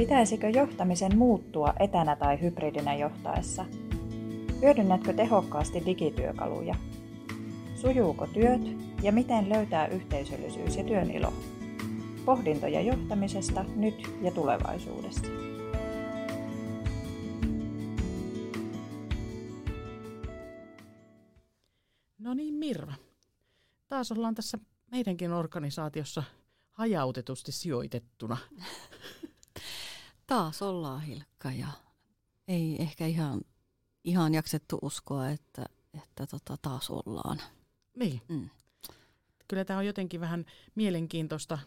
Pitäisikö johtamisen muuttua etänä tai hybridinä johtaessa? Hyödynnätkö tehokkaasti digityökaluja? Sujuuko työt ja miten löytää yhteisöllisyys ja työn ilo? Pohdintoja johtamisesta nyt ja tulevaisuudessa. No niin Mirva, taas ollaan tässä meidänkin organisaatiossa hajautetusti sijoitettuna. Taas ollaan Hilkka ja ei ehkä ihan, ihan jaksettu uskoa, että, että tota, taas ollaan. Niin. Mm. Kyllä tämä on jotenkin vähän mielenkiintoista.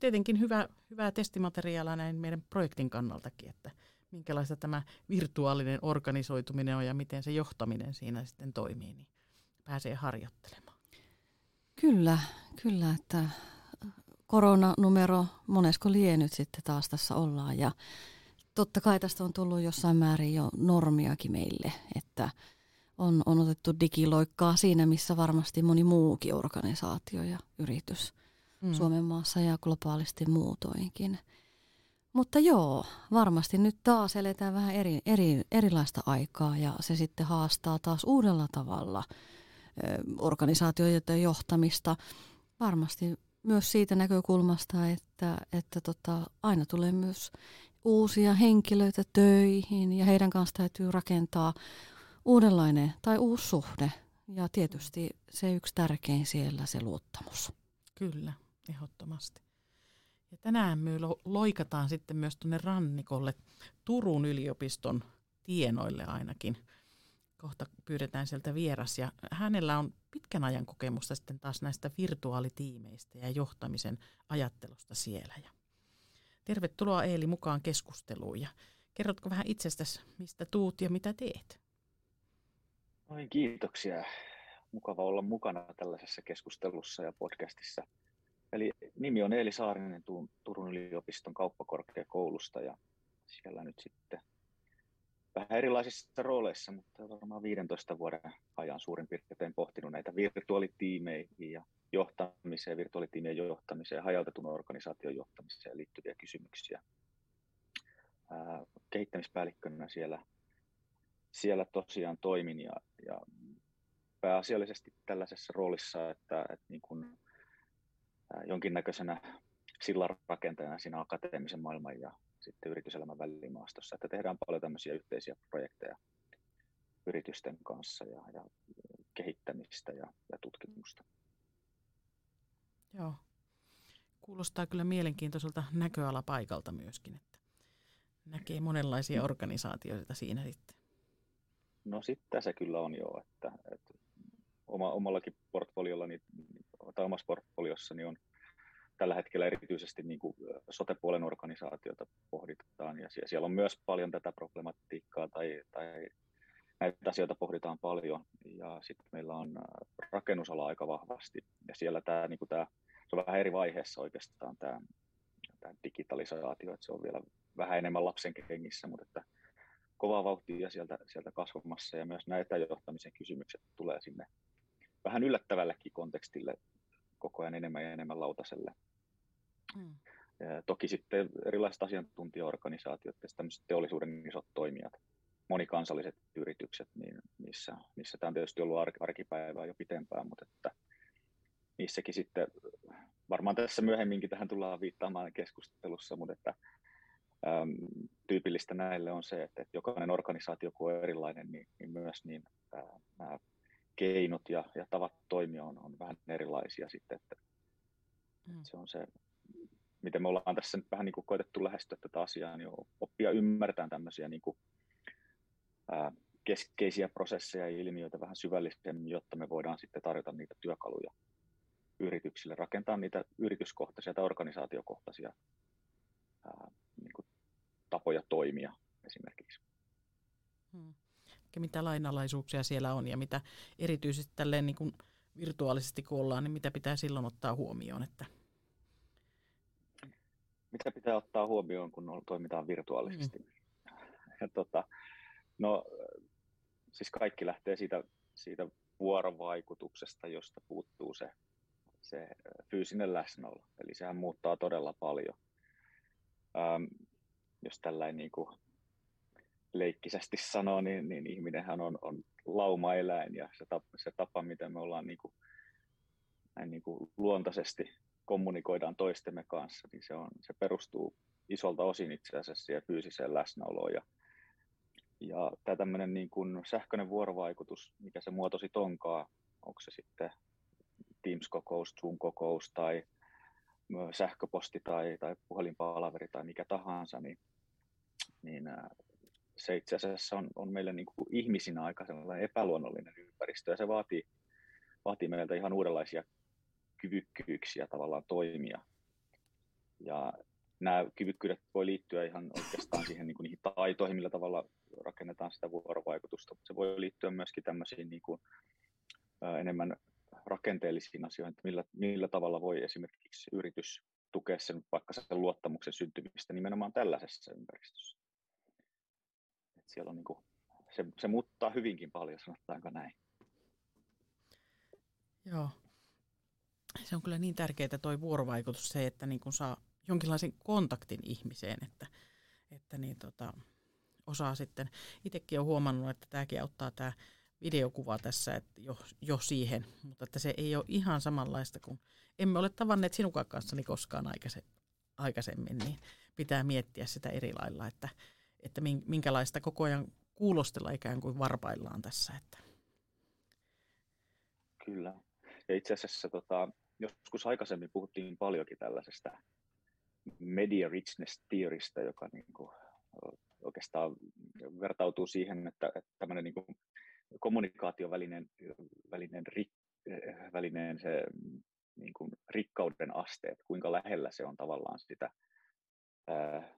Tietenkin hyvä, hyvää testimateriaalia näin meidän projektin kannaltakin, että minkälaista tämä virtuaalinen organisoituminen on ja miten se johtaminen siinä sitten toimii, niin pääsee harjoittelemaan. Kyllä, kyllä, että koronanumero, monesko lie nyt sitten taas tässä ollaan ja totta kai tästä on tullut jossain määrin jo normiakin meille, että on, on otettu digiloikkaa siinä, missä varmasti moni muukin organisaatio ja yritys mm. Suomen maassa ja globaalisti muutoinkin. Mutta joo, varmasti nyt taas eletään vähän eri, eri, erilaista aikaa ja se sitten haastaa taas uudella tavalla organisaatioiden johtamista. Varmasti myös siitä näkökulmasta, että, että tota, aina tulee myös uusia henkilöitä töihin ja heidän kanssa täytyy rakentaa uudenlainen tai uusi suhde. Ja tietysti se yksi tärkein siellä se luottamus. Kyllä, ehdottomasti. Ja tänään me loikataan sitten myös tuonne rannikolle Turun yliopiston tienoille ainakin – kohta pyydetään sieltä vieras ja hänellä on pitkän ajan kokemusta sitten taas näistä virtuaalitiimeistä ja johtamisen ajattelusta siellä. Ja tervetuloa Eeli mukaan keskusteluun ja kerrotko vähän itsestäsi, mistä tuut ja mitä teet? Noin, kiitoksia. Mukava olla mukana tällaisessa keskustelussa ja podcastissa. Eli nimi on Eeli Saarinen Turun yliopiston kauppakorkeakoulusta ja siellä nyt sitten vähän erilaisissa rooleissa, mutta varmaan 15 vuoden ajan suurin piirtein pohtinut näitä virtuaalitiimeihin ja johtamiseen, virtuaalitiimien johtamiseen ja hajautetun organisaation johtamiseen liittyviä kysymyksiä. Ää, kehittämispäällikkönä siellä, siellä tosiaan toimin ja, ja pääasiallisesti tällaisessa roolissa, että, että niin kuin, ää, jonkinnäköisenä sillanrakentajana siinä akateemisen maailman ja sitten yrityselämän välimaastossa, että tehdään paljon tämmöisiä yhteisiä projekteja yritysten kanssa ja, ja kehittämistä ja, ja tutkimusta. Joo. Kuulostaa kyllä mielenkiintoiselta näköalapaikalta myöskin, että näkee monenlaisia organisaatioita siinä sitten. No sitten se kyllä on jo, että, että oma, omallakin portfoliollani tai omassa portfoliossani on tällä hetkellä erityisesti niin kuin sote-puolen organisaatiota pohditaan. Ja siellä on myös paljon tätä problematiikkaa tai, tai näitä asioita pohditaan paljon. Ja sitten meillä on rakennusala aika vahvasti. Ja siellä tämä, niin kuin tämä se on vähän eri vaiheessa oikeastaan tämä, tämä digitalisaatio, että se on vielä vähän enemmän lapsen kengissä, mutta että kovaa vauhtia sieltä, sieltä kasvamassa. Ja myös näitä johtamisen kysymykset tulee sinne vähän yllättävällekin kontekstille koko ajan enemmän ja enemmän lautaselle. Mm. Toki sitten erilaiset asiantuntijaorganisaatiot ja teollisuuden isot toimijat, monikansalliset yritykset, niin niissä, niissä tämä on tietysti ollut arkipäivää jo pitempään, mutta että niissäkin sitten, varmaan tässä myöhemminkin tähän tullaan viittaamaan keskustelussa, mutta että äm, tyypillistä näille on se, että, että jokainen organisaatio kun on erilainen, niin, niin myös niin, ää, nämä keinot ja, ja tavat toimia on, on vähän erilaisia sitten, että mm. se on se miten me ollaan tässä nyt vähän niin kuin koetettu lähestyä tätä asiaa, niin oppia ymmärtämään tämmöisiä niin kuin, ää, keskeisiä prosesseja ja ilmiöitä vähän syvällisemmin, jotta me voidaan sitten tarjota niitä työkaluja yrityksille, rakentaa niitä yrityskohtaisia tai organisaatiokohtaisia ää, niin kuin tapoja toimia esimerkiksi. Hmm. Mitä lainalaisuuksia siellä on ja mitä erityisesti tälleen niin kuin virtuaalisesti kun ollaan, niin mitä pitää silloin ottaa huomioon, että mitä pitää ottaa huomioon, kun toimitaan virtuaalisesti? Mm. Ja tota, no, siis kaikki lähtee siitä, siitä vuorovaikutuksesta, josta puuttuu se, se fyysinen läsnäolo. Eli sehän muuttaa todella paljon. Ähm, jos tällainen niin kuin leikkisesti sanoo, niin, niin ihminenhän on, on lauma-eläin ja se tapa, se tapa miten me ollaan niin kuin, näin niin kuin luontaisesti kommunikoidaan toistemme kanssa, niin se, on, se perustuu isolta osin itse asiassa siihen fyysiseen läsnäoloon. Ja, ja tämä tämmöinen niin kuin sähköinen vuorovaikutus, mikä se muotosi tonkaa, onko se sitten Teams-kokous, Zoom-kokous tai sähköposti tai, tai puhelinpalaveri tai mikä tahansa, niin, niin se itse asiassa on, on meille niin kuin ihmisinä aika epäluonnollinen ympäristö ja se vaatii, vaatii meiltä ihan uudenlaisia kyvykkyyksiä tavallaan toimia. Ja nämä kyvykkyydet voi liittyä ihan oikeastaan siihen niin kuin niihin taitoihin, millä tavalla rakennetaan sitä vuorovaikutusta, mutta se voi liittyä myöskin tämmöisiin niin kuin, enemmän rakenteellisiin asioihin, että millä, millä tavalla voi esimerkiksi yritys tukea sen vaikka sen luottamuksen syntymistä nimenomaan tällaisessa ympäristössä. Et siellä on niin kuin, se, se muuttaa hyvinkin paljon, sanotaanko näin. Joo. Se on kyllä niin tärkeää tuo vuorovaikutus, se, että niin kun saa jonkinlaisen kontaktin ihmiseen, että, että niin tota, osaa sitten, itsekin olen huomannut, että tämäkin auttaa tämä videokuva tässä että jo, jo siihen, mutta että se ei ole ihan samanlaista kuin, emme ole tavanneet sinunkaan kanssani koskaan aikaisemmin, niin pitää miettiä sitä eri lailla, että, että minkälaista koko ajan kuulostella ikään kuin varpaillaan tässä. Että. Kyllä. Ja itse asiassa tota, joskus aikaisemmin puhuttiin paljonkin tällaisesta media richness theorista, joka niin kuin, oikeastaan vertautuu siihen, että, että tämmöinen niin kuin kommunikaation välinen, välinen, rik, välinen se niin kuin rikkauden aste, että kuinka lähellä se on tavallaan sitä ää,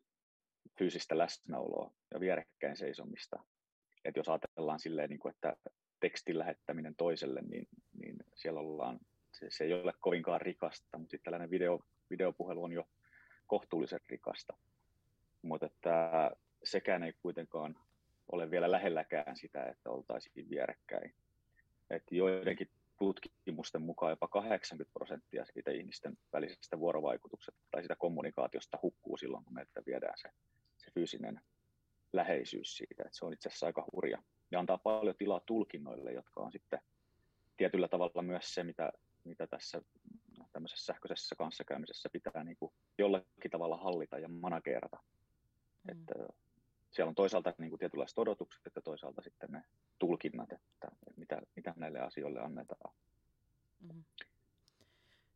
fyysistä läsnäoloa ja vierekkäin seisomista. Et jos ajatellaan silleen, niin kuin, että tekstin lähettäminen toiselle, niin, niin siellä ollaan, se, ei ole kovinkaan rikasta, mutta sitten tällainen video, videopuhelu on jo kohtuullisen rikasta. Mutta että sekään ei kuitenkaan ole vielä lähelläkään sitä, että oltaisiin vierekkäin. Että joidenkin tutkimusten mukaan jopa 80 prosenttia siitä ihmisten välisestä vuorovaikutuksesta tai sitä kommunikaatiosta hukkuu silloin, kun meiltä viedään se, se fyysinen läheisyys siitä. Että se on itse asiassa aika hurja ja antaa paljon tilaa tulkinnoille, jotka on sitten tietyllä tavalla myös se, mitä, mitä tässä tämmöisessä sähköisessä kanssakäymisessä pitää niin kuin jollakin tavalla hallita ja managerata. Mm. Että siellä on toisaalta niin kuin tietynlaiset odotukset että toisaalta sitten ne tulkinnat, että mitä, mitä näille asioille annetaan. Mm.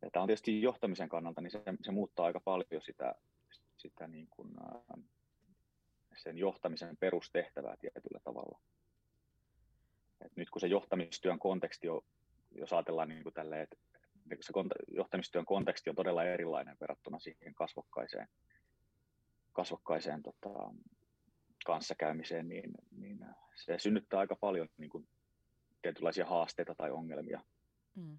Ja tämä on tietysti johtamisen kannalta, niin se, se muuttaa aika paljon sitä, sitä niin kuin, sen johtamisen perustehtävää tietyllä tavalla. Et nyt kun se johtamistyön konteksti on, jos ajatellaan niin kuin tälleen, että se johtamistyön konteksti on todella erilainen verrattuna siihen kasvokkaiseen, kasvokkaiseen tota, kanssakäymiseen, niin, niin se synnyttää aika paljon niin kuin, tietynlaisia haasteita tai ongelmia. Mm.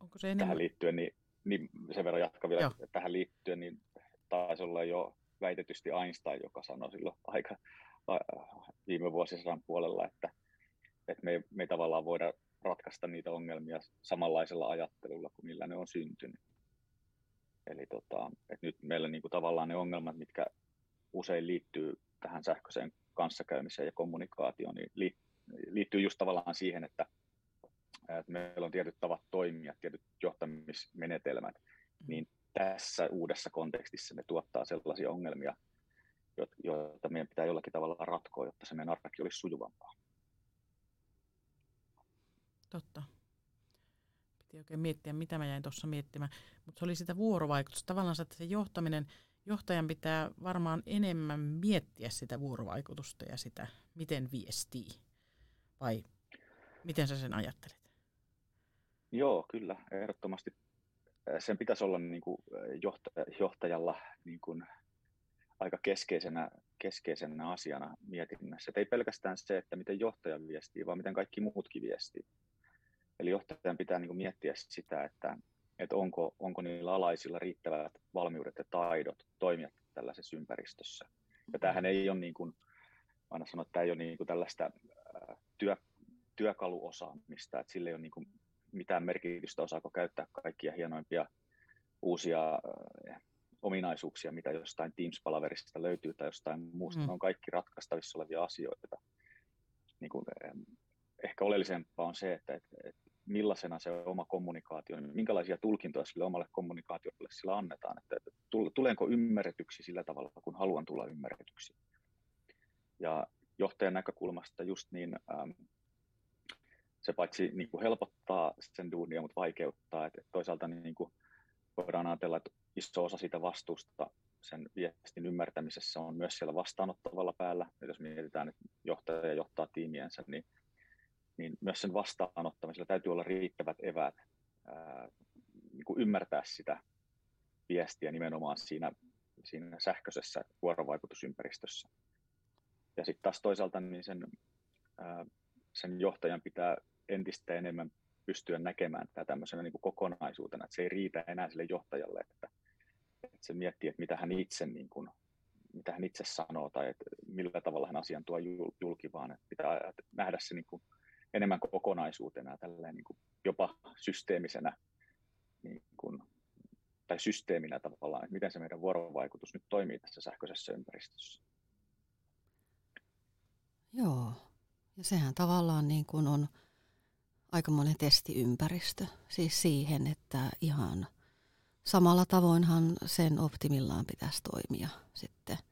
Onko se enemmän... Tähän liittyen, niin, niin sen verran jatkan vielä, että tähän liittyen, niin taisi olla jo väitetysti Einstein, joka sanoi silloin aika viime vuosisadan puolella, että, että me, me tavallaan voida ratkaista niitä ongelmia samanlaisella ajattelulla kuin millä ne on syntynyt. Eli tota, että nyt meillä niin kuin tavallaan ne ongelmat, mitkä usein liittyy tähän sähköiseen kanssakäymiseen ja kommunikaatioon, niin liittyy just tavallaan siihen, että, että meillä on tietyt tavat toimia, tietyt johtamismenetelmät, mm. niin tässä uudessa kontekstissa ne tuottaa sellaisia ongelmia, joita meidän pitää jollakin tavalla ratkoa, jotta se meidän arki olisi sujuvampaa. Totta. Piti oikein miettiä, mitä mä jäin tuossa miettimään. Mutta se oli sitä vuorovaikutusta. Tavallaan että se johtaminen, johtajan pitää varmaan enemmän miettiä sitä vuorovaikutusta ja sitä, miten viestii. Vai miten sä sen ajattelet? Joo, kyllä, ehdottomasti. Sen pitäisi olla niin kuin johtajalla niin kuin aika keskeisenä, keskeisenä asiana mietinnässä. Et ei pelkästään se, että miten johtaja viestii, vaan miten kaikki muutkin viestii. Eli johtajan pitää niin kuin miettiä sitä, että, että onko, onko niillä alaisilla riittävät valmiudet ja taidot toimia tällaisessa ympäristössä. Ja tämähän ei ole, niin kuin, aina sanon, että tämä ei ole niin kuin tällaista työ, työkaluosaamista, että sillä ei ole niin kuin mitään merkitystä, osaako käyttää kaikkia hienoimpia uusia ominaisuuksia, mitä jostain Teams-palaverista löytyy tai jostain muusta. Mm. Ne on kaikki ratkaistavissa olevia asioita. Niin kuin, ehkä oleellisempaa on se, että, että, että millaisena se oma kommunikaatio, minkälaisia tulkintoja sille omalle kommunikaatiolle sillä annetaan, että, että tulenko ymmärretyksi sillä tavalla, kun haluan tulla ymmärretyksi. Ja johtajan näkökulmasta just niin ähm, se paitsi niin kuin helpottaa sen duunia, mutta vaikeuttaa, että toisaalta niin kuin voidaan ajatella, että iso osa siitä vastuusta sen viestin ymmärtämisessä on myös siellä vastaanottavalla päällä. Ja jos mietitään, että johtaja johtaa tiimiensä, niin niin myös sen vastaanottamisella täytyy olla riittävät eväät ää, niin kuin ymmärtää sitä viestiä nimenomaan siinä, siinä sähköisessä vuorovaikutusympäristössä. Ja sitten taas toisaalta niin sen, ää, sen johtajan pitää entistä enemmän pystyä näkemään tämä tämmöisenä niin kuin kokonaisuutena, että se ei riitä enää sille johtajalle, että, että se miettii, että mitä hän itse niin kuin, mitä hän itse sanoo tai että millä tavalla hän asian tuo julki, vaan että pitää nähdä se niin kuin enemmän kokonaisuutena tälleen niin kuin jopa systeemisenä niin kuin, tai systeeminä tavallaan, että miten se meidän vuorovaikutus nyt toimii tässä sähköisessä ympäristössä. Joo, ja sehän tavallaan niin kuin on aikamoinen testiympäristö, siis siihen, että ihan samalla tavoinhan sen optimillaan pitäisi toimia sitten –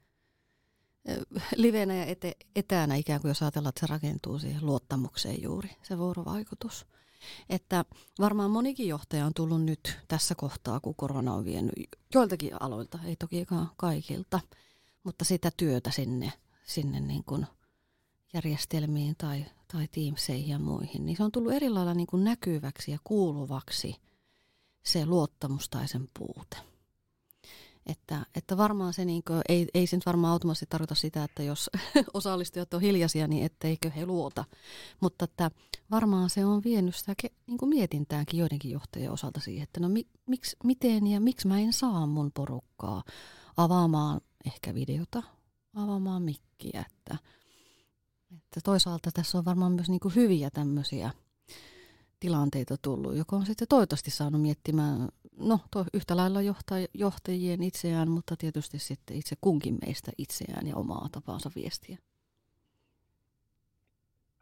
livenä ja ete, etänä ikään kuin jos ajatellaan, että se rakentuu siihen luottamukseen juuri, se vuorovaikutus. Että varmaan monikin johtaja on tullut nyt tässä kohtaa, kun korona on vienyt joiltakin aloilta, ei toki kaikilta, mutta sitä työtä sinne, sinne niin kuin järjestelmiin tai, tai Teamseihin ja muihin, niin se on tullut eri lailla niin kuin näkyväksi ja kuuluvaksi se luottamus tai sen puute. Että, että varmaan se, niin kuin, ei, ei se nyt varmaan automaattisesti tarkoita sitä, että jos osallistujat on hiljaisia, niin etteikö he luota. Mutta että varmaan se on vienyt sitä niin kuin mietintäänkin joidenkin johtajien osalta siihen, että no mi, miksi, miten ja miksi mä en saa mun porukkaa avaamaan ehkä videota, avaamaan mikkiä. Että, että toisaalta tässä on varmaan myös niin kuin hyviä tämmöisiä tilanteita tullut, joka on sitten toivottavasti saanut miettimään no to, yhtä lailla johtaj, johtajien itseään, mutta tietysti sitten itse kunkin meistä itseään ja omaa tapaansa viestiä.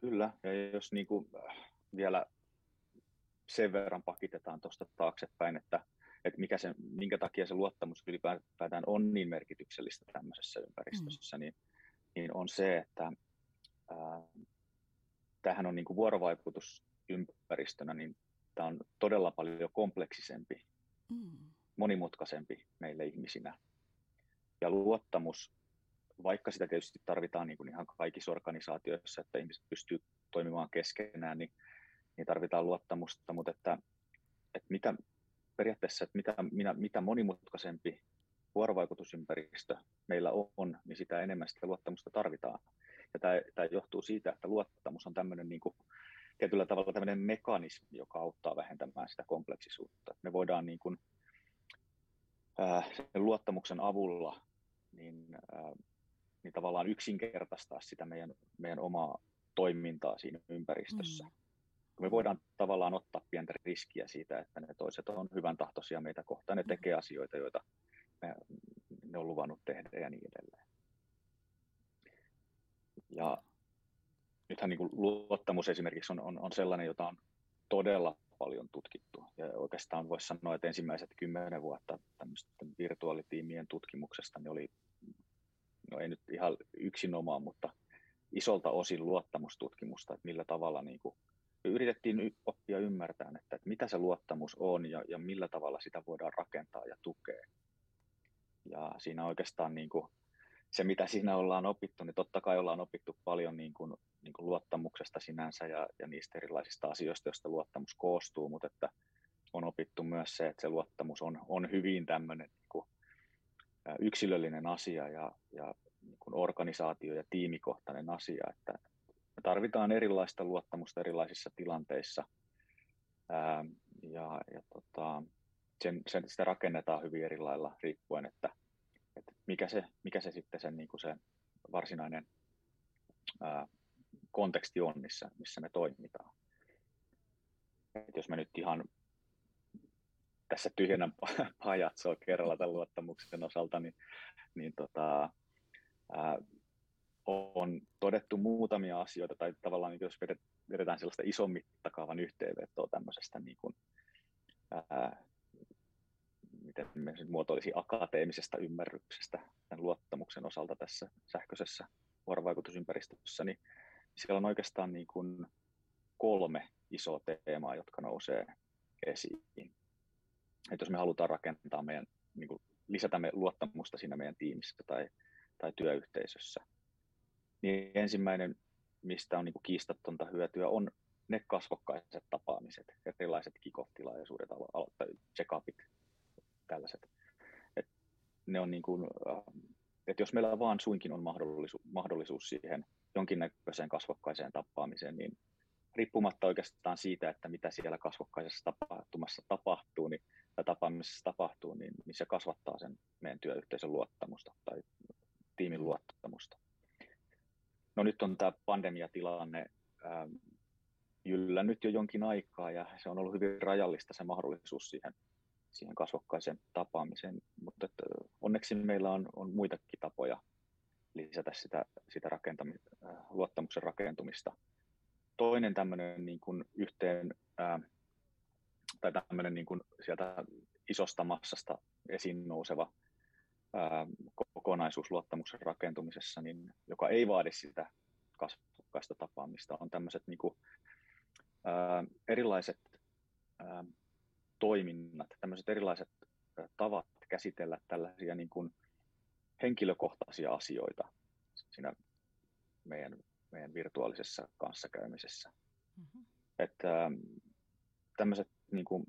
Kyllä, ja jos niin kuin äh, vielä sen verran pakitetaan tuosta taaksepäin, että, että mikä se, minkä takia se luottamus ylipäätään on niin merkityksellistä tämmöisessä ympäristössä, mm. niin, niin on se, että ää, äh, tämähän on niin kuin vuorovaikutusympäristönä, niin tämä on todella paljon kompleksisempi mm. monimutkaisempi meille ihmisinä. Ja luottamus, vaikka sitä tietysti tarvitaan niin kuin ihan kaikissa organisaatioissa, että ihmiset pystyy toimimaan keskenään, niin, niin tarvitaan luottamusta, mutta että, että mitä, periaatteessa, että mitä, minä, mitä monimutkaisempi vuorovaikutusympäristö meillä on, niin sitä enemmän sitä luottamusta tarvitaan. Ja tämä, tämä johtuu siitä, että luottamus on tämmöinen niin kuin, tietyllä tavalla tämmöinen mekanismi, joka auttaa vähentämään sitä kompleksisuutta. Me voidaan niin kuin, ää, sen luottamuksen avulla niin, ää, niin tavallaan yksinkertaistaa sitä meidän, meidän omaa toimintaa siinä ympäristössä. Mm. Me voidaan tavallaan ottaa pientä riskiä siitä, että ne toiset on hyvän tahtoisia meitä kohtaan, ne mm. tekee asioita, joita me, ne on luvannut tehdä ja niin edelleen. Ja nythän niin kuin luottamus esimerkiksi on, on, on sellainen, jota on todella paljon tutkittu. Ja oikeastaan voisi sanoa, että ensimmäiset kymmenen vuotta tämmöisten virtuaalitiimien tutkimuksesta niin oli, no ei nyt ihan yksinomaan, mutta isolta osin luottamustutkimusta, että millä tavalla niin kuin yritettiin oppia ymmärtää, että, että mitä se luottamus on ja, ja millä tavalla sitä voidaan rakentaa ja tukea. Ja siinä oikeastaan niin kuin se, mitä siinä ollaan opittu, niin totta kai ollaan opittu paljon niin kuin, niin kuin luottamuksesta sinänsä ja, ja niistä erilaisista asioista, joista luottamus koostuu, mutta että on opittu myös se, että se luottamus on, on hyvin tämmöinen niin kuin, yksilöllinen asia ja, ja niin kuin organisaatio- ja tiimikohtainen asia, että me tarvitaan erilaista luottamusta erilaisissa tilanteissa ää, ja, ja tota, sen, sen, sitä rakennetaan hyvin eri lailla riippuen, että että mikä, se, mikä se sitten sen, niin kuin se varsinainen ää, konteksti on, missä, missä me toimitaan. Et jos me nyt ihan tässä tyhjennän pajatsoa kerralla tämän luottamuksen osalta, niin, niin tota, ää, on todettu muutamia asioita, tai tavallaan niin jos vedetään sellaista ison mittakaavan yhteenvetoa tämmöisestä, niin kuin, ää, miten me muotoilisi akateemisesta ymmärryksestä tämän luottamuksen osalta tässä sähköisessä vuorovaikutusympäristössä, niin siellä on oikeastaan niin kuin kolme isoa teemaa, jotka nousee esiin. Että jos me halutaan rakentaa meidän, niin kuin lisätä me luottamusta siinä meidän tiimissä tai, tai työyhteisössä, niin ensimmäinen, mistä on niin kuin kiistattonta hyötyä, on ne kasvokkaiset tapaamiset, erilaiset kick-off-tilaisuudet, aloittaa check-upit, tällaiset. Et ne on niin kuin, äh, että jos meillä vaan suinkin on mahdollisuus, mahdollisuus siihen jonkinnäköiseen kasvokkaiseen tapaamiseen, niin riippumatta oikeastaan siitä, että mitä siellä kasvokkaisessa tapahtumassa tapahtuu, niin, tai tapaamisessa tapahtuu, niin, niin se kasvattaa sen meidän työyhteisön luottamusta tai tiimin luottamusta. No nyt on tämä pandemiatilanne ähm, jyllännyt jo jonkin aikaa ja se on ollut hyvin rajallista se mahdollisuus siihen, siihen kasvokkaiseen tapaamiseen, mutta että onneksi meillä on, on muitakin tapoja lisätä sitä, sitä rakentami- äh, luottamuksen rakentumista. Toinen tämmöinen niin kuin yhteen, ää, tai tämmöinen niin kuin sieltä isosta massasta esiin nouseva ää, kokonaisuus luottamuksen rakentumisessa, niin, joka ei vaadi sitä kasvokkaista tapaamista, on tämmöiset niin kuin, erilaiset toiminnat, tämmöiset erilaiset tavat käsitellä tällaisia niin kuin henkilökohtaisia asioita siinä meidän, meidän virtuaalisessa kanssakäymisessä. Mm-hmm. Että tämmöiset niin kuin,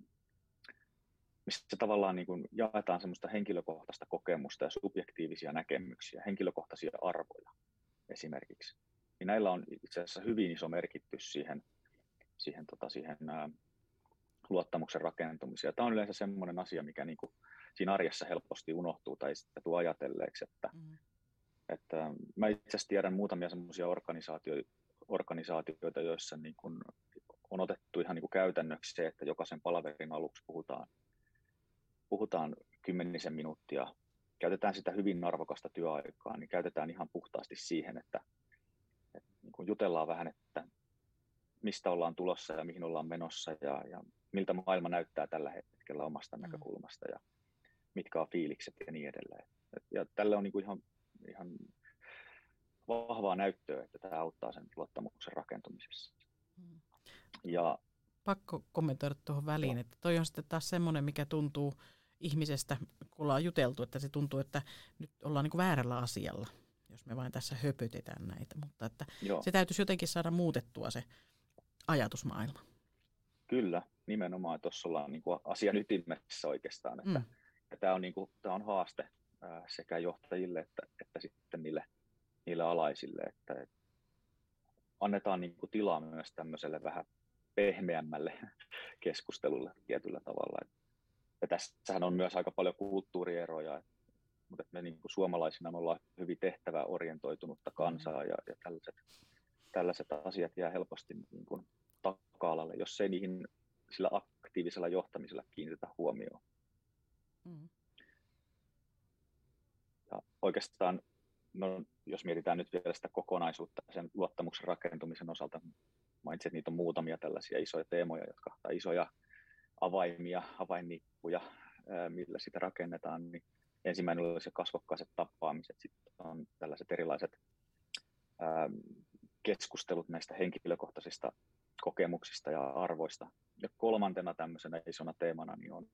missä tavallaan niin kuin jaetaan semmoista henkilökohtaista kokemusta ja subjektiivisia näkemyksiä, henkilökohtaisia arvoja esimerkiksi. Niin näillä on itse asiassa hyvin iso merkitys siihen, siihen, tota, siihen ää, luottamuksen rakentumiseen. Tämä on yleensä semmoinen asia, mikä niin kuin siinä arjessa helposti unohtuu tai sitten tuu ajatelleeksi, että, mm. että mä itse asiassa tiedän muutamia semmoisia organisaatioita, organisaatioita, joissa niin kuin on otettu ihan niin kuin käytännöksi se, että jokaisen palaverin aluksi puhutaan puhutaan kymmenisen minuuttia, käytetään sitä hyvin arvokasta työaikaa, niin käytetään ihan puhtaasti siihen, että, että niin kuin jutellaan vähän, että mistä ollaan tulossa ja mihin ollaan menossa ja, ja miltä maailma näyttää tällä hetkellä omasta mm. näkökulmasta ja mitkä on fiilikset ja niin edelleen. Ja tälle on niin kuin ihan, ihan vahvaa näyttöä, että tämä auttaa sen luottamuksen rakentumisessa. Mm. Ja, Pakko kommentoida tuohon väliin, että toi on sitten taas semmoinen, mikä tuntuu ihmisestä, kun ollaan juteltu, että se tuntuu, että nyt ollaan niin kuin väärällä asialla, jos me vain tässä höpötetään näitä. Mutta että se täytyisi jotenkin saada muutettua se ajatusmaailma. Kyllä, nimenomaan tuossa ollaan niin kuin asian ytimessä oikeastaan. Että, mm. Ja tämä, on niin kuin, tämä on haaste sekä johtajille että, että sitten niille, niille alaisille, että, että annetaan niin kuin tilaa myös tämmöiselle vähän pehmeämmälle keskustelulle tietyllä tavalla. Ja tässähän on myös aika paljon kulttuurieroja, mutta me niin kuin suomalaisina me ollaan hyvin tehtäväorientoitunutta kansaa ja, ja tällaiset, tällaiset asiat jää helposti niin kuin taka-alalle, jos ei niihin sillä aktiivisella johtamisella kiinnitetä huomioon. Mm. Ja oikeastaan, no, jos mietitään nyt vielä sitä kokonaisuutta sen luottamuksen rakentumisen osalta, mainitsin, että niitä on muutamia tällaisia isoja teemoja, jotka, tai isoja avaimia, avainnippuja, millä sitä rakennetaan, niin ensimmäinen oli se kasvokkaiset tapaamiset, sitten on tällaiset erilaiset keskustelut näistä henkilökohtaisista kokemuksista ja arvoista. Ja kolmantena tämmöisenä isona teemana niin on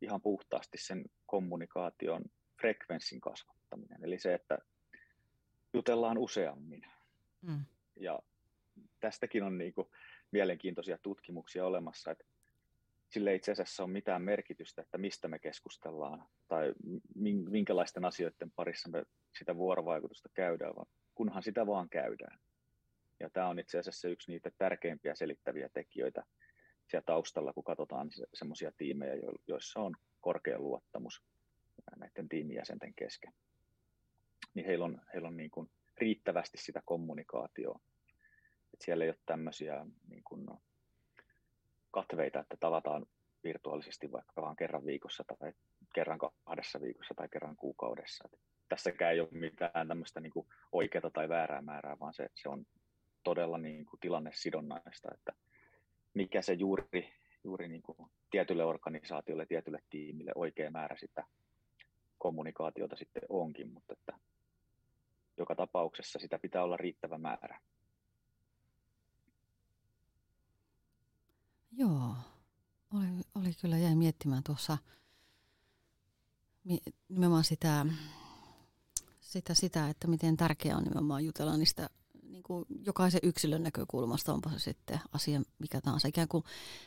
ihan puhtaasti sen kommunikaation frekvenssin kasvattaminen. Eli se, että jutellaan useammin. Mm. Ja tästäkin on niin kuin mielenkiintoisia tutkimuksia olemassa, että sille itse asiassa ole mitään merkitystä, että mistä me keskustellaan tai minkälaisten asioiden parissa me sitä vuorovaikutusta käydään, vaan kunhan sitä vaan käydään. Ja tämä on itse asiassa yksi niitä tärkeimpiä selittäviä tekijöitä siellä taustalla, kun katsotaan semmoisia tiimejä, joissa on korkea luottamus näiden tiimijäsenten kesken. Niin heillä on, heillä on niin kuin riittävästi sitä kommunikaatioa. Et siellä ei ole tämmöisiä niin kuin katveita, että tavataan virtuaalisesti vaikka vain kerran viikossa tai kerran kahdessa viikossa tai kerran kuukaudessa. Et tässäkään ei ole mitään tämmöistä niin oikeaa tai väärää määrää, vaan se, se on todella niin kuin tilannesidonnaista, että mikä se juuri, juuri niin kuin tietylle organisaatiolle, tietylle tiimille oikea määrä sitä kommunikaatiota sitten onkin, mutta että joka tapauksessa sitä pitää olla riittävä määrä. Joo, oli, oli kyllä jäi miettimään tuossa nimenomaan sitä, sitä, sitä, että miten tärkeää on nimenomaan jutella niistä niin kuin jokaisen yksilön näkökulmasta, onpa se sitten asia mikä tahansa, ikään kuin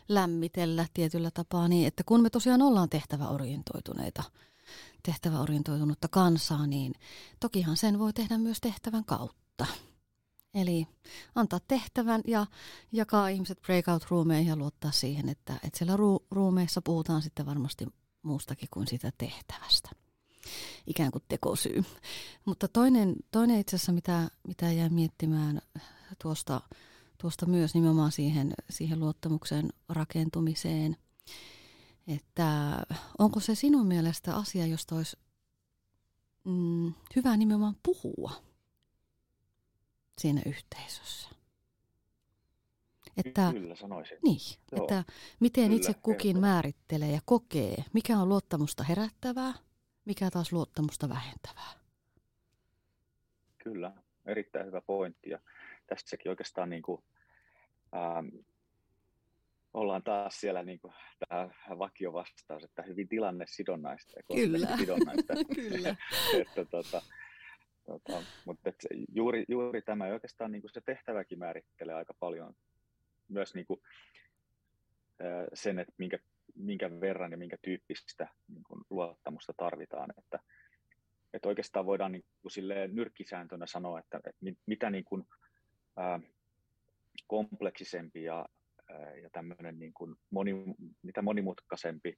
lämmitellä tietyllä tapaa niin, että kun me tosiaan ollaan tehtäväorientoituneita, tehtäväorientoitunutta kansaa, niin tokihan sen voi tehdä myös tehtävän kautta. Eli antaa tehtävän ja jakaa ihmiset breakout-ruumeihin ja luottaa siihen, että, että siellä ru- ruumeissa puhutaan sitten varmasti muustakin kuin sitä tehtävästä. Ikään kuin tekosyy. Mutta toinen, toinen itse asiassa, mitä, mitä jäi miettimään tuosta, tuosta myös nimenomaan siihen, siihen luottamuksen rakentumiseen, että onko se sinun mielestä asia, josta olisi mm, hyvä nimenomaan puhua siinä yhteisössä? Että, Kyllä sanoisin. Niin, Joo. että miten Kyllä, itse kukin määrittelee ja kokee, mikä on luottamusta herättävää, mikä taas luottamusta vähentävää. Kyllä, erittäin hyvä pointti. Ja tässäkin oikeastaan niin kuin, ähm, ollaan taas siellä niin kuin, tämä vakiovastaus, että hyvin tilanne sidonnaista ja Kyllä. sidonnaista. Kyllä. että, tota, tota, mutta et juuri, juuri tämä oikeastaan niin kuin se tehtäväkin määrittelee aika paljon myös niin kuin, sen, että minkä, minkä verran ja minkä tyyppistä niin kuin luottamusta tarvitaan. Että, että oikeastaan voidaan niin kuin silleen nyrkkisääntönä sanoa, että, että mitä niin kuin, ää, kompleksisempi ja, ää, ja tämmöinen niin kuin moni, mitä monimutkaisempi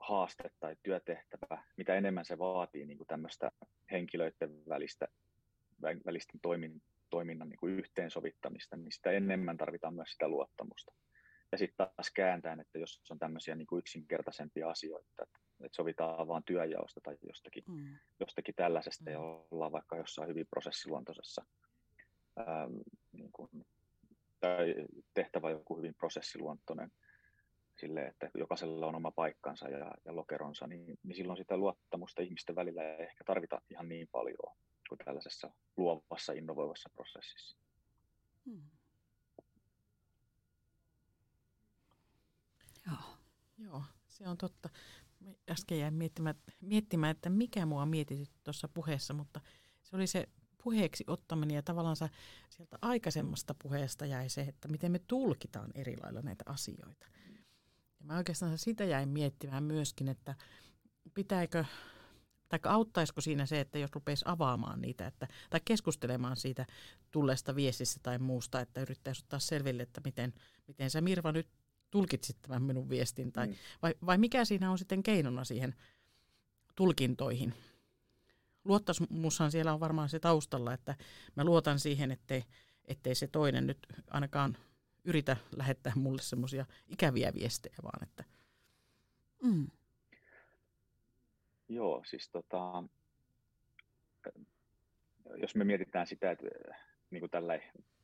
haaste tai työtehtävä, mitä enemmän se vaatii niin kuin tämmöistä henkilöiden välistä, välisten toimin, toiminnan niin kuin yhteensovittamista, niin sitä enemmän tarvitaan myös sitä luottamusta. Ja sitten taas kääntäen, että jos on tämmöisiä niin kuin yksinkertaisempia asioita, että, että sovitaan vain työjaosta tai jostakin, mm. jostakin tällaisesta mm. ja ollaan vaikka jossain hyvin prosessiluontoisessa ää, niin kuin, tai tehtävä joku hyvin prosessiluontoinen, sille, että jokaisella on oma paikkansa ja, ja lokeronsa, niin, niin silloin sitä luottamusta ihmisten välillä ei ehkä tarvita ihan niin paljon kuin tällaisessa luovassa, innovoivassa prosessissa. Hmm. Joo, se on totta. Äsken jäin miettimään, miettimään, että mikä mua mietitytti tuossa puheessa, mutta se oli se puheeksi ottaminen ja tavallaan sieltä aikaisemmasta puheesta jäi se, että miten me tulkitaan eri lailla näitä asioita. Ja mä oikeastaan sitä jäin miettimään myöskin, että pitääkö tai auttaisiko siinä se, että jos rupeisi avaamaan niitä, että, tai keskustelemaan siitä tulleesta viestistä tai muusta, että yrittäisi ottaa selville, että miten, miten sä Mirva nyt tulkitsit tämän minun viestin, tai, mm. vai, vai mikä siinä on sitten keinona siihen tulkintoihin. Luottamushan siellä on varmaan se taustalla, että mä luotan siihen, ettei, ettei se toinen nyt ainakaan yritä lähettää mulle semmoisia ikäviä viestejä, vaan että... Mm. Joo, siis tota, jos me mietitään sitä, että niin kuin tällä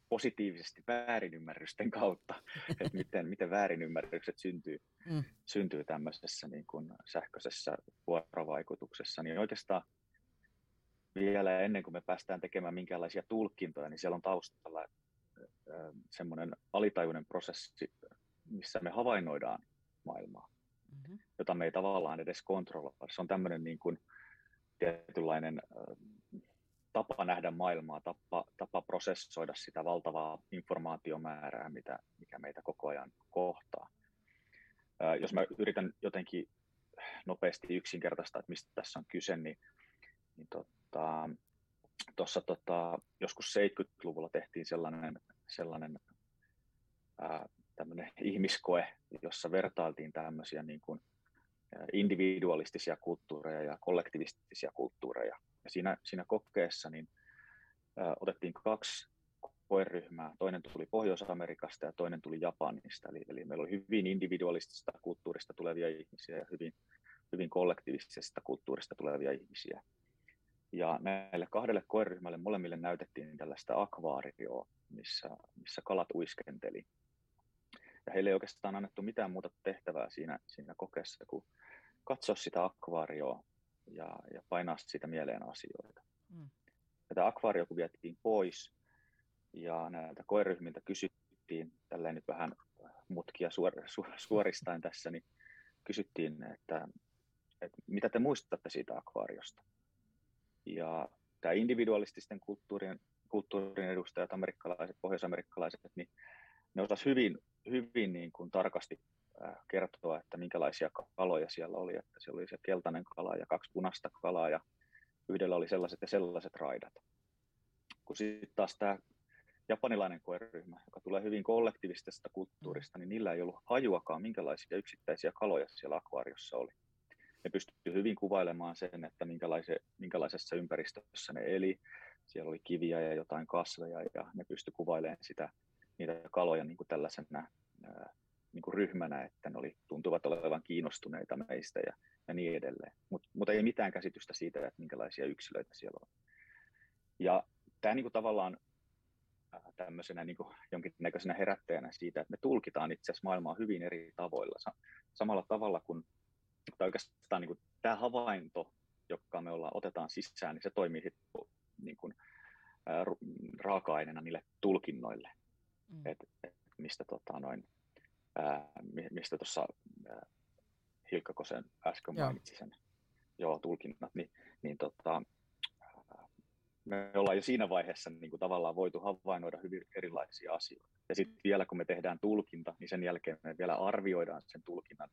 positiivisesti väärinymmärrysten kautta, että miten, miten väärinymmärrykset syntyy, mm. syntyy tämmöisessä niin kuin sähköisessä vuorovaikutuksessa, niin oikeastaan vielä ennen kuin me päästään tekemään minkälaisia tulkintoja, niin siellä on taustalla semmoinen alitajuinen prosessi, missä me havainnoidaan maailmaa mm-hmm. jota me ei tavallaan edes kontrolloida. Se on tämmöinen niin kuin tietynlainen tapa nähdä maailmaa, tapa, tapa prosessoida sitä valtavaa informaatiomäärää, mitä, mikä meitä koko ajan kohtaa. Jos mä yritän jotenkin nopeasti yksinkertaista, että mistä tässä on kyse, niin, niin tota, tuossa tota, joskus 70-luvulla tehtiin sellainen, sellainen ää, ihmiskoe, jossa vertailtiin tämmöisiä niin kuin individualistisia kulttuureja ja kollektivistisia kulttuureja. Ja siinä, siinä kokeessa niin, ä, otettiin kaksi koeryhmää. Toinen tuli Pohjois-Amerikasta ja toinen tuli Japanista. Eli, eli meillä oli hyvin individualistista kulttuurista tulevia ihmisiä ja hyvin, hyvin kollektiivisesta kulttuurista tulevia ihmisiä. Ja näille kahdelle koeryhmälle molemmille näytettiin tällaista akvaarioa, missä, missä kalat uiskenteli. Ja heille ei oikeastaan annettu mitään muuta tehtävää siinä, siinä kokeessa kuin katsoa sitä akvaarioa ja, ja painaa siitä mieleen asioita. Mm. Tätä akvaario kun vietiin pois ja näiltä koeryhmiltä kysyttiin, tälleen nyt vähän mutkia suor, su, suoristain tässä, niin kysyttiin, että, että mitä te muistatte siitä akvaariosta. Ja tämä individualististen kulttuurien, kulttuurin edustajat, amerikkalaiset, pohjoisamerikkalaiset, niin ne osasivat hyvin, hyvin niin kuin tarkasti kertoa, että minkälaisia kaloja siellä oli. Että siellä oli se keltainen kala ja kaksi punaista kalaa ja yhdellä oli sellaiset ja sellaiset raidat. Kun sitten taas tämä japanilainen koeryhmä, joka tulee hyvin kollektiivisesta kulttuurista, niin niillä ei ollut hajuakaan, minkälaisia yksittäisiä kaloja siellä akvaariossa oli. Ne pystyivät hyvin kuvailemaan sen, että minkälaisessa ympäristössä ne eli. Siellä oli kiviä ja jotain kasveja ja ne pystyivät kuvailemaan sitä, niitä kaloja niin kuin tällaisena niin kuin ryhmänä, että ne oli, tuntuvat olevan kiinnostuneita meistä ja, ja niin edelleen. Mutta mut ei mitään käsitystä siitä, että minkälaisia yksilöitä siellä on. Ja tämä niin kuin tavallaan äh, tämmöisenä niin kuin jonkinnäköisenä herättäjänä siitä, että me tulkitaan itse asiassa maailmaa hyvin eri tavoilla. Samalla tavalla kuin, tai oikeastaan niin kuin tämä havainto, joka me ollaan, otetaan sisään, niin se toimii sitten niin kuin, äh, raaka-aineena niille tulkinnoille. Mm. Et, et mistä tota, noin, ää, mistä tuossa Hilkka Kosen äsken Joo. mainitsi sen joo, tulkinnat, niin, niin tota, me ollaan jo siinä vaiheessa niin kuin tavallaan voitu havainnoida hyvin erilaisia asioita. Ja sitten vielä kun me tehdään tulkinta, niin sen jälkeen me vielä arvioidaan sen tulkinnan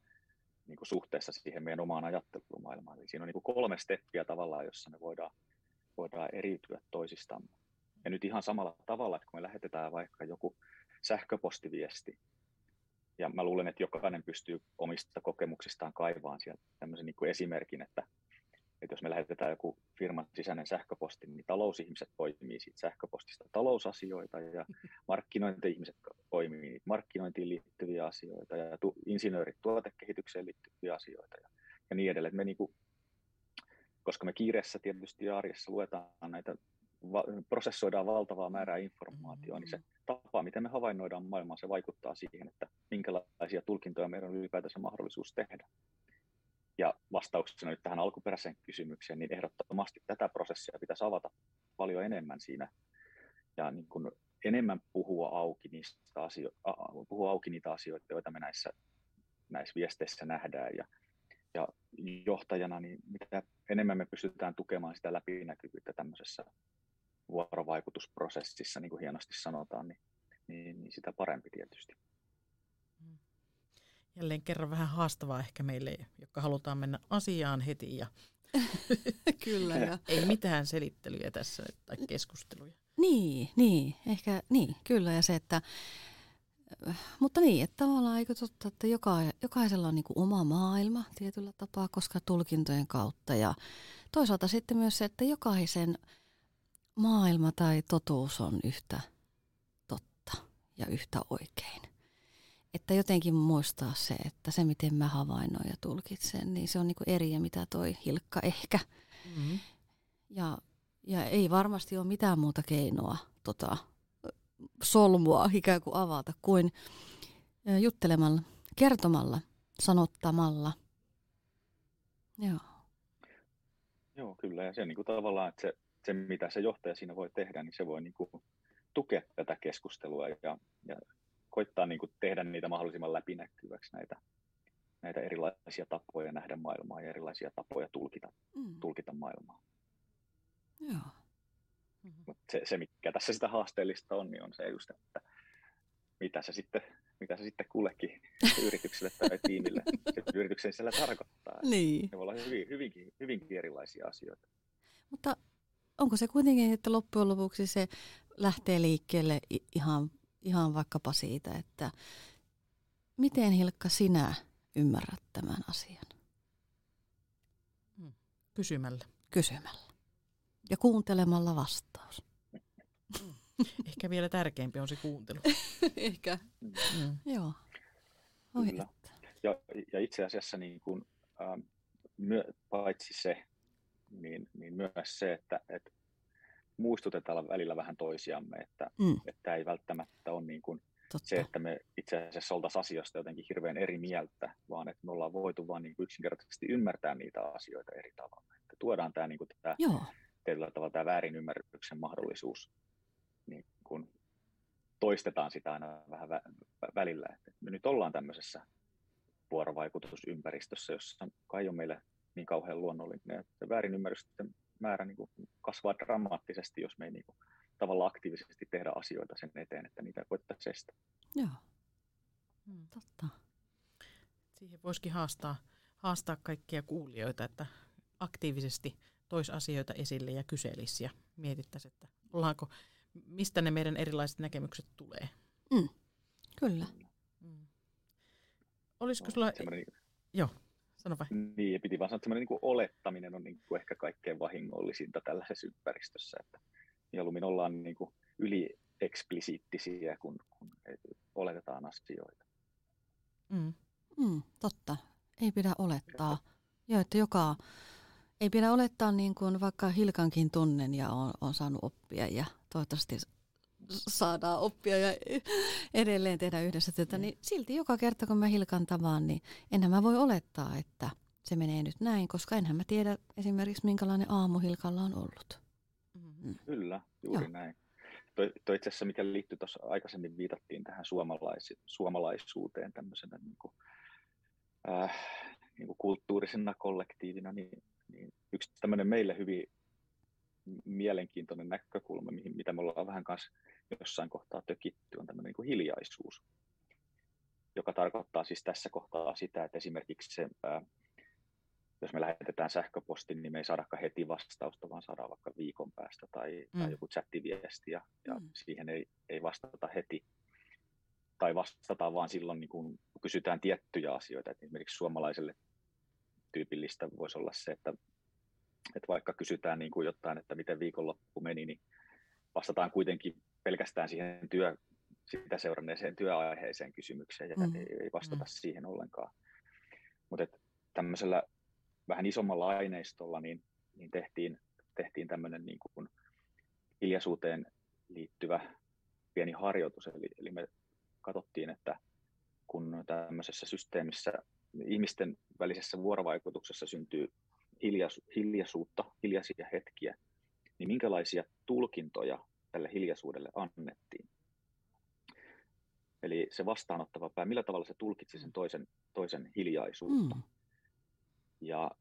niin kuin suhteessa siihen meidän omaan ajattelumaailmaan. Eli siinä on niin kuin kolme steppiä tavallaan, jossa me voidaan, voidaan eriytyä toisistamme. Ja nyt ihan samalla tavalla, että kun me lähetetään vaikka joku sähköpostiviesti, ja mä luulen, että jokainen pystyy omista kokemuksistaan kaivaan sieltä tämmöisen niin kuin esimerkin, että, että jos me lähetetään joku firman sisäinen sähköposti, niin talousihmiset poimii siitä sähköpostista talousasioita ja markkinointi-ihmiset poimii markkinointiin liittyviä asioita ja tu- insinöörit tuotekehitykseen liittyviä asioita ja, ja niin edelleen. Me niin kuin, koska me kiireessä tietysti arjessa luetaan näitä va- prosessoidaan valtavaa määrää informaatiota, niin se. Tapa, miten me havainnoidaan maailmaa, se vaikuttaa siihen, että minkälaisia tulkintoja meidän on ylipäätänsä mahdollisuus tehdä. Ja vastauksena nyt tähän alkuperäiseen kysymykseen, niin ehdottomasti tätä prosessia pitäisi avata paljon enemmän siinä ja niin kuin enemmän puhua auki, niistä asio- puhua auki niitä asioita, joita me näissä, näissä viesteissä nähdään. Ja, ja johtajana, niin mitä enemmän me pystytään tukemaan sitä läpinäkyvyyttä tämmöisessä vuorovaikutusprosessissa, niin kuin hienosti sanotaan, niin, niin, niin sitä parempi tietysti. Mm. Jälleen kerran vähän haastavaa ehkä meille, jotka halutaan mennä asiaan heti ja Kyllä. Ja. Ei mitään selittelyjä tässä tai keskusteluja. Niin, niin, ehkä niin, kyllä. Ja se, että, mutta niin, että tavallaan eikö totta, että joka, jokaisella on niin kuin oma maailma tietyllä tapaa, koska tulkintojen kautta. Ja toisaalta sitten myös se, että jokaisen maailma tai totuus on yhtä ja yhtä oikein. Että jotenkin muistaa se, että se miten mä havainnoin ja tulkitsen, niin se on niinku eri ja mitä toi Hilkka ehkä. Mm-hmm. Ja, ja ei varmasti ole mitään muuta keinoa tota, solmua ikään kuin avata kuin juttelemalla, kertomalla, sanottamalla. Joo. Joo, kyllä. Ja se on niin kuin tavallaan, että se se, mitä se johtaja siinä voi tehdä, niin se voi niin kuin tukea tätä keskustelua ja, ja koittaa niin kuin tehdä niitä mahdollisimman läpinäkyväksi näitä, näitä erilaisia tapoja nähdä maailmaa ja erilaisia tapoja tulkita, mm. tulkita maailmaa. Joo. Mm-hmm. se, se, mikä tässä sitä haasteellista on, niin on se just, että mitä se sitten, mitä se sitten kullekin yritykselle tai tiimille yrityksen siellä tarkoittaa. Niin. Ne voi olla hyvin, hyvinkin, hyvinkin erilaisia asioita. Mutta onko se kuitenkin, että loppujen lopuksi se lähtee liikkeelle ihan, ihan vaikkapa siitä, että miten Hilkka sinä ymmärrät tämän asian? Hmm. Kysymällä. Kysymällä. Ja kuuntelemalla vastaus. Ehkä vielä tärkeämpi on se kuuntelu. Ehkä, Mm. joo. Oi, Kyllä. Ja, ja itse asiassa niin kuin, ähm, myö, paitsi se, niin, niin myös se, että, että muistutetaan välillä vähän toisiamme, että, Mm, että tämä ei välttämättä ole niin kuin totta. se, että me itse asiassa oltaisiin asioista jotenkin hirveän eri mieltä, vaan että me ollaan voitu vaan niin kuin yksinkertaisesti ymmärtää niitä asioita eri tavalla. Että tuodaan tämä, niin kuin tämä Joo, tietyllä tavalla tämä väärinymmärryksen mahdollisuus, niin kun toistetaan sitä aina vähän vä- vä- välillä. Että me nyt ollaan tämmöisessä vuorovaikutusympäristössä, jossa kai on meille niin kauhean luonnollinen, että väärinymmärrysten määrä niin kuin kasvaa dramaattisesti, jos me ei niin kuin tavallaan aktiivisesti tehdä asioita sen eteen, että niitä voitaisiin estää. joo, Mm. totta. Siihen voisikin haastaa, haastaa kaikkia kuulijoita, että aktiivisesti tois asioita esille ja kyselisi ja mietittäisiin, että ollaanko, mistä ne meidän erilaiset näkemykset tulee. Kyllä. Mm. Olisiko sulla, Semmoinen, sano vai? niin, ja piti vaan sanoa, että semmoinen niin kuin olettaminen on niin kuin ehkä kaikkein vahingollisinta tällaisessa ympäristössä, että mieluummin ollaan niin kuin yli eksplisiittisiä, kun, kun oletetaan asioita. Mm. Mm, totta. Ei pidä olettaa. Joo, että joka, ei pidä olettaa niin kuin vaikka Hilkankin tunnen ja on, on saanut oppia ja toivottavasti saadaan oppia ja edelleen tehdä yhdessä työtä, niin silti joka kerta kun mä Hilkan tavaan, niin enhän mä voi olettaa, että se menee nyt näin, koska enhän mä tiedä esimerkiksi minkälainen aamu Hilkalla on ollut. Mm. Kyllä, juuri Joo. näin. Toi, toi itse asiassa, mikä liittyy tuossa aikaisemmin, viitattiin tähän suomalais, suomalaisuuteen tämmöisenä niin kuin, äh, niin kuin kulttuurisena kollektiivina, niin, niin yksi tämmöinen meille hyvin mielenkiintoinen näkökulma, mihin, mitä me ollaan vähän kanssa jossain kohtaa tökitty, on tämmöinen niin kuin hiljaisuus, joka tarkoittaa siis tässä kohtaa sitä, että esimerkiksi se, äh, jos me lähetetään sähköposti, niin me ei saadakaan heti vastausta, vaan saadaan vaikka viikon päästä tai. Mm. tai joku chattiviesti ja, ja Mm. siihen ei, ei vastata heti. Tai vastataan vaan silloin, niin kun kysytään tiettyjä asioita. Et esimerkiksi suomalaiselle tyypillistä voisi olla se, että, että vaikka kysytään niin kuin jotain, että miten viikonloppu meni, niin vastataan kuitenkin pelkästään siihen työ, sitä seuranneeseen työaiheeseen kysymykseen ja Mm. ei, vastata Mm. siihen ollenkaan. Mutta tämmöisellä vähän isommalla aineistolla niin, niin tehtiin, tehtiin tämmöinen niin kuin hiljaisuuteen liittyvä pieni harjoitus. Eli, eli me katsottiin, että kun tämmöisessä systeemissä ihmisten välisessä vuorovaikutuksessa syntyy hiljasu, hiljaisuutta, hiljaisia hetkiä, niin minkälaisia tulkintoja tälle hiljaisuudelle annettiin. Eli se vastaanottava pää, millä tavalla se tulkitsi sen toisen, toisen hiljaisuutta. Mm. Ja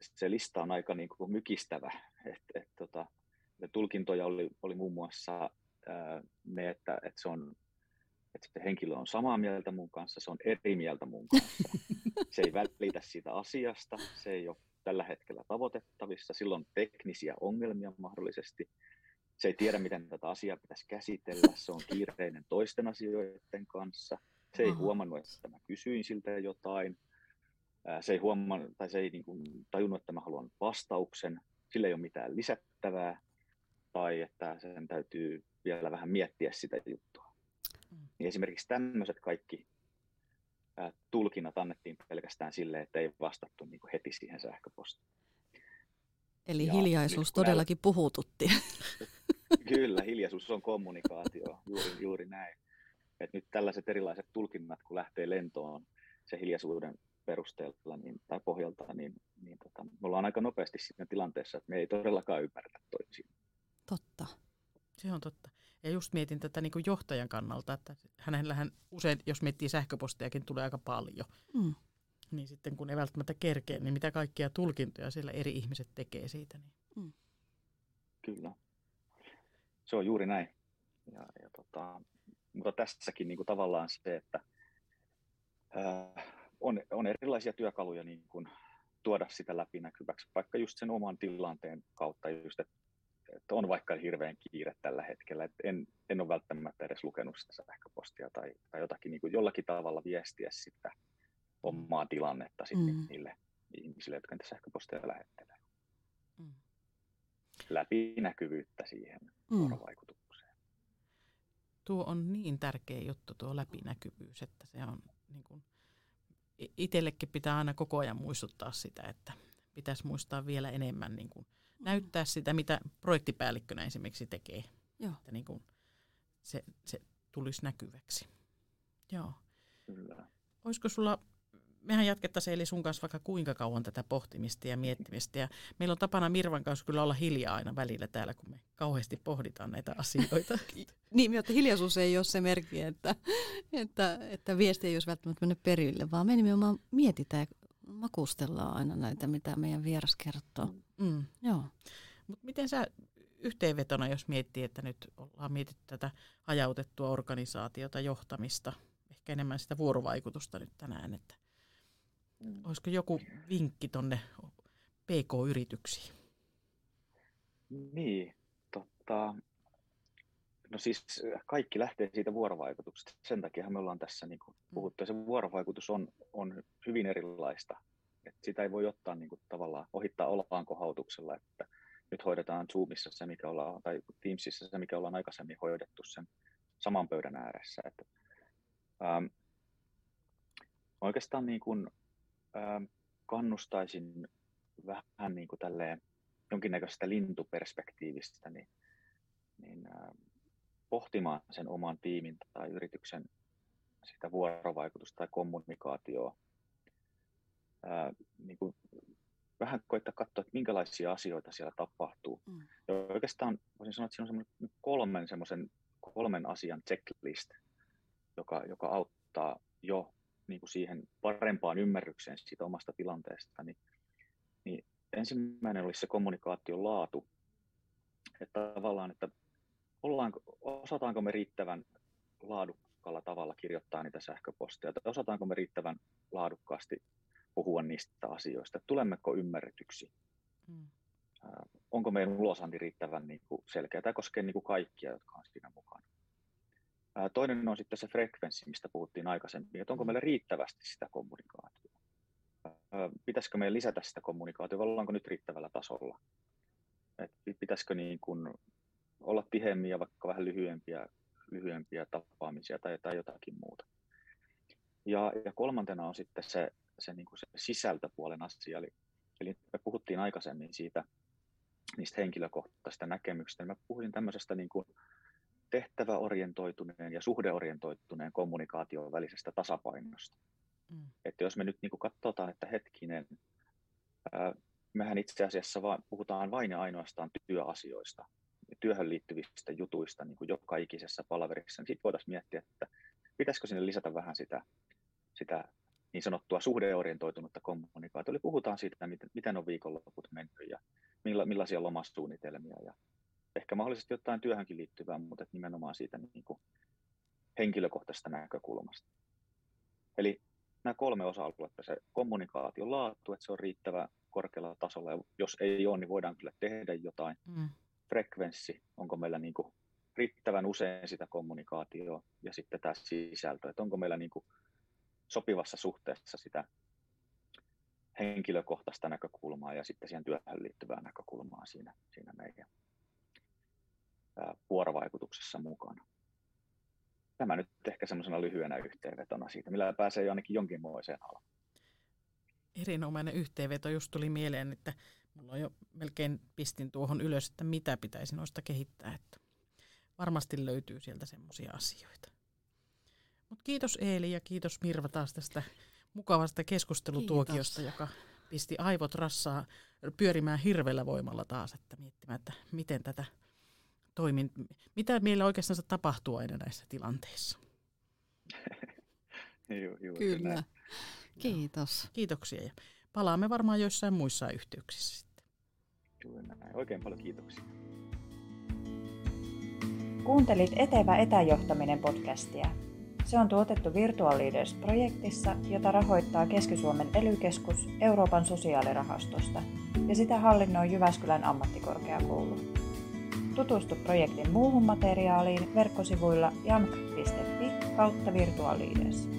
se lista on aika niin kuin mykistävä. Et, et, tota, ja tulkintoja oli, oli muun muassa ää, ne, että, että, se on, että se henkilö on samaa mieltä mun kanssa, se on eri mieltä mun kanssa. Se ei välitä siitä asiasta, se ei ole tällä hetkellä tavoitettavissa, silloin on teknisiä ongelmia mahdollisesti. Se ei tiedä, miten tätä asiaa pitäisi käsitellä, se on kiireinen toisten asioiden kanssa. Se ei huomannut, että mä kysyin siltä jotain. Se ei, huomannut, tai se ei niin kuin tajunnut, että mä haluan vastauksen. Sillä ei ole mitään lisättävää. Tai että sen täytyy vielä vähän miettiä sitä juttua. Mm. Niin esimerkiksi tämmöiset kaikki tulkinnat annettiin pelkästään sille, että ei vastattu niin kuin heti siihen sähköpostiin. Eli Ja hiljaisuus todellakin puhututti. Kyllä, hiljaisuus on kommunikaatio, juuri, juuri näin. Et nyt tällaiset erilaiset tulkinnat, kun lähtee lentoon se hiljaisuuden perusteella niin, tai pohjalta, niin, niin tota, me ollaan aika nopeasti siinä tilanteessa, että me ei todellakaan ymmärretä toisiin. Totta. Se on totta. Ja just mietin tätä niin kuin johtajan kannalta, että hänellähän usein, jos miettii sähköpostiakin, tulee aika paljon. Mm. Niin sitten kun ei välttämättä kerkeä, niin mitä kaikkia tulkintoja siellä eri ihmiset tekee siitä. Niin. Kyllä. Se on juuri näin. Ja, ja tota, mutta tässäkin niin kuin tavallaan se, että ää, on, on erilaisia työkaluja niin kuin tuoda sitä läpinäkyväksi, vaikka just sen oman tilanteen kautta, just, että, että on vaikka hirveän kiire tällä hetkellä, että en, en ole välttämättä edes lukenut sitä sähköpostia tai, tai jotakin niin kuin jollakin tavalla viestiä sitä omaa tilannetta sitten Mm. niille ihmisille, jotka niitä sähköposteja lähettelee. Mm. Läpinäkyvyyttä siihen Mm. vuorovaikutukseen. tuo on niin tärkeä juttu, tuo läpinäkyvyys, että se on niin kuin, itsellekin pitää aina koko ajan muistuttaa sitä, että pitäisi muistaa vielä enemmän niin kuin, mm. Näyttää sitä, mitä projektipäällikkönä esimerkiksi tekee. Joo. Että niin kuin, se, se tulisi näkyväksi. Joo. Kyllä. Olisiko sulla mehän jatkettaisiin eli sun kanssa vaikka kuinka kauan tätä pohtimista ja miettimistä. Ja meillä on tapana Mirvan kanssa kyllä olla hiljaa aina välillä täällä, kun me kauheasti pohditaan näitä asioita. niin, mutta hiljaisuus ei ole se merkki, että, että, että viesti ei olisi välttämättä mennyt perille, vaan me nimenomaan mietitään ja makustellaan aina näitä, mitä meidän vieras kertoo. Mm. Joo. Mut miten sä yhteenvetona, jos miettii, että nyt ollaan mietitty tätä hajautettua organisaatiota, johtamista, ehkä enemmän sitä vuorovaikutusta nyt tänään, että Mm. Olisiko joku vinkki tuonne PK-yrityksiin? Niin, tota, no siis kaikki lähtee siitä vuorovaikutuksesta. Sen takia me ollaan tässä niin kuin mm. puhuttu, ja se vuorovaikutus on, on hyvin erilaista. Et sitä ei voi ottaa niin kuin, tavallaan ohittaa olaankohautuksella, että nyt hoidetaan Zoomissa se, mikä ollaan, tai Teamsissa se, mikä ollaan aikaisemmin hoidettu sen saman pöydän ääressä. Että, ähm, oikeastaan niin kuin, kannustaisin vähän niin kuin tälleen jonkinnäköisestä lintuperspektiivistä niin, niin pohtimaan sen oman tiimin tai yrityksen sitä vuorovaikutusta tai kommunikaatioa. Ää, niin kuin vähän koittaa katsoa, että minkälaisia asioita siellä tapahtuu. Mm. Ja oikeastaan voisin sanoa, että siinä on kolmen, kolmen asian checklist, joka, joka auttaa jo niin kuin siihen parempaan ymmärrykseen siitä omasta tilanteesta, niin, niin ensimmäinen olisi se kommunikaation laatu. Että tavallaan, että ollaanko, osataanko me riittävän laadukkaalla tavalla kirjoittaa niitä sähköposteja, tai osataanko me riittävän laadukkaasti puhua niistä asioista, tulemmeko ymmärretyksi. Mm. onko meidän ulosanti riittävän niin kuin selkeä. Tämä koskee niin kuin kaikkia, jotka on siinä mukana. Toinen on sitten se frekvenssi, mistä puhuttiin aikaisemmin, että onko meillä riittävästi sitä kommunikaatiota. Pitäisikö meidän lisätä sitä kommunikaatiota, vai ollaanko nyt riittävällä tasolla? Et pitäisikö niin kuin olla tiheämmin ja vaikka vähän lyhyempiä, lyhyempiä tapaamisia tai, tai jotakin muuta. Ja, ja kolmantena on sitten se, se, niin kuin se sisältöpuolen asia, eli, eli me puhuttiin aikaisemmin siitä, niistä henkilökohtaisista näkemyksistä, niin mä puhuin tämmöisestä niin kuin, tehtäväorientoituneen ja suhdeorientoituneen kommunikaation välisestä tasapainosta. Mm. Että jos me nyt niin katsotaan, että hetkinen, ää, mehän itse asiassa vaan, puhutaan vain ja ainoastaan työasioista, työhön liittyvistä jutuista niin kuin joka ikisessä palaverissa, niin sitten voitaisiin miettiä, että pitäisikö sinne lisätä vähän sitä, sitä niin sanottua suhdeorientoitunutta kommunikaatiota. Eli puhutaan siitä, miten, miten on viikonloput mennyt ja milla, millaisia lomasuunnitelmia ja ehkä mahdollisesti jotain työhönkin liittyvää, mutta nimenomaan siitä niin kuin henkilökohtaisesta näkökulmasta. Eli nämä kolme osa-aluetta, se kommunikaation laatu, että se on riittävä korkealla tasolla, ja jos ei ole, niin voidaan kyllä tehdä jotain. Mm. Frekvenssi, onko meillä niin kuin riittävän usein sitä kommunikaatioa, ja sitten tämä sisältö, että onko meillä niin kuin sopivassa suhteessa sitä henkilökohtaista näkökulmaa ja sitten siihen työhön liittyvää näkökulmaa siinä, siinä meidän vuorovaikutuksessa mukana. Tämä nyt ehkä semmoisena lyhyenä yhteenvetona siitä, millä pääsee jo ainakin jonkinmoiseen alaan. Erinomainen yhteenveto just tuli mieleen, että mulla on jo melkein pistin tuohon ylös, että mitä pitäisi noista kehittää. Että varmasti löytyy sieltä semmoisia asioita. Mut kiitos Eeli ja kiitos Mirva taas tästä mukavasta keskustelutuokiosta, kiitos. joka pisti aivot rassaa pyörimään hirveällä voimalla taas, että miettimään, että miten tätä toimin. Mitä meillä oikeastaan tapahtuu aina näissä tilanteissa? Ju, juuri Kyllä. Näin. Kiitos. Kiitoksia ja palaamme varmaan joissain muissa yhteyksissä Kyllä näin. Oikein paljon kiitoksia. Kuuntelit Etevä etäjohtaminen podcastia. Se on tuotettu Virtual Leaders-projektissa, jota rahoittaa Keski-Suomen ely Euroopan sosiaalirahastosta ja sitä hallinnoi Jyväskylän ammattikorkeakoulu. Tutustu projektin muuhun materiaaliin verkkosivuilla jamk.fi kautta virtuaaliides.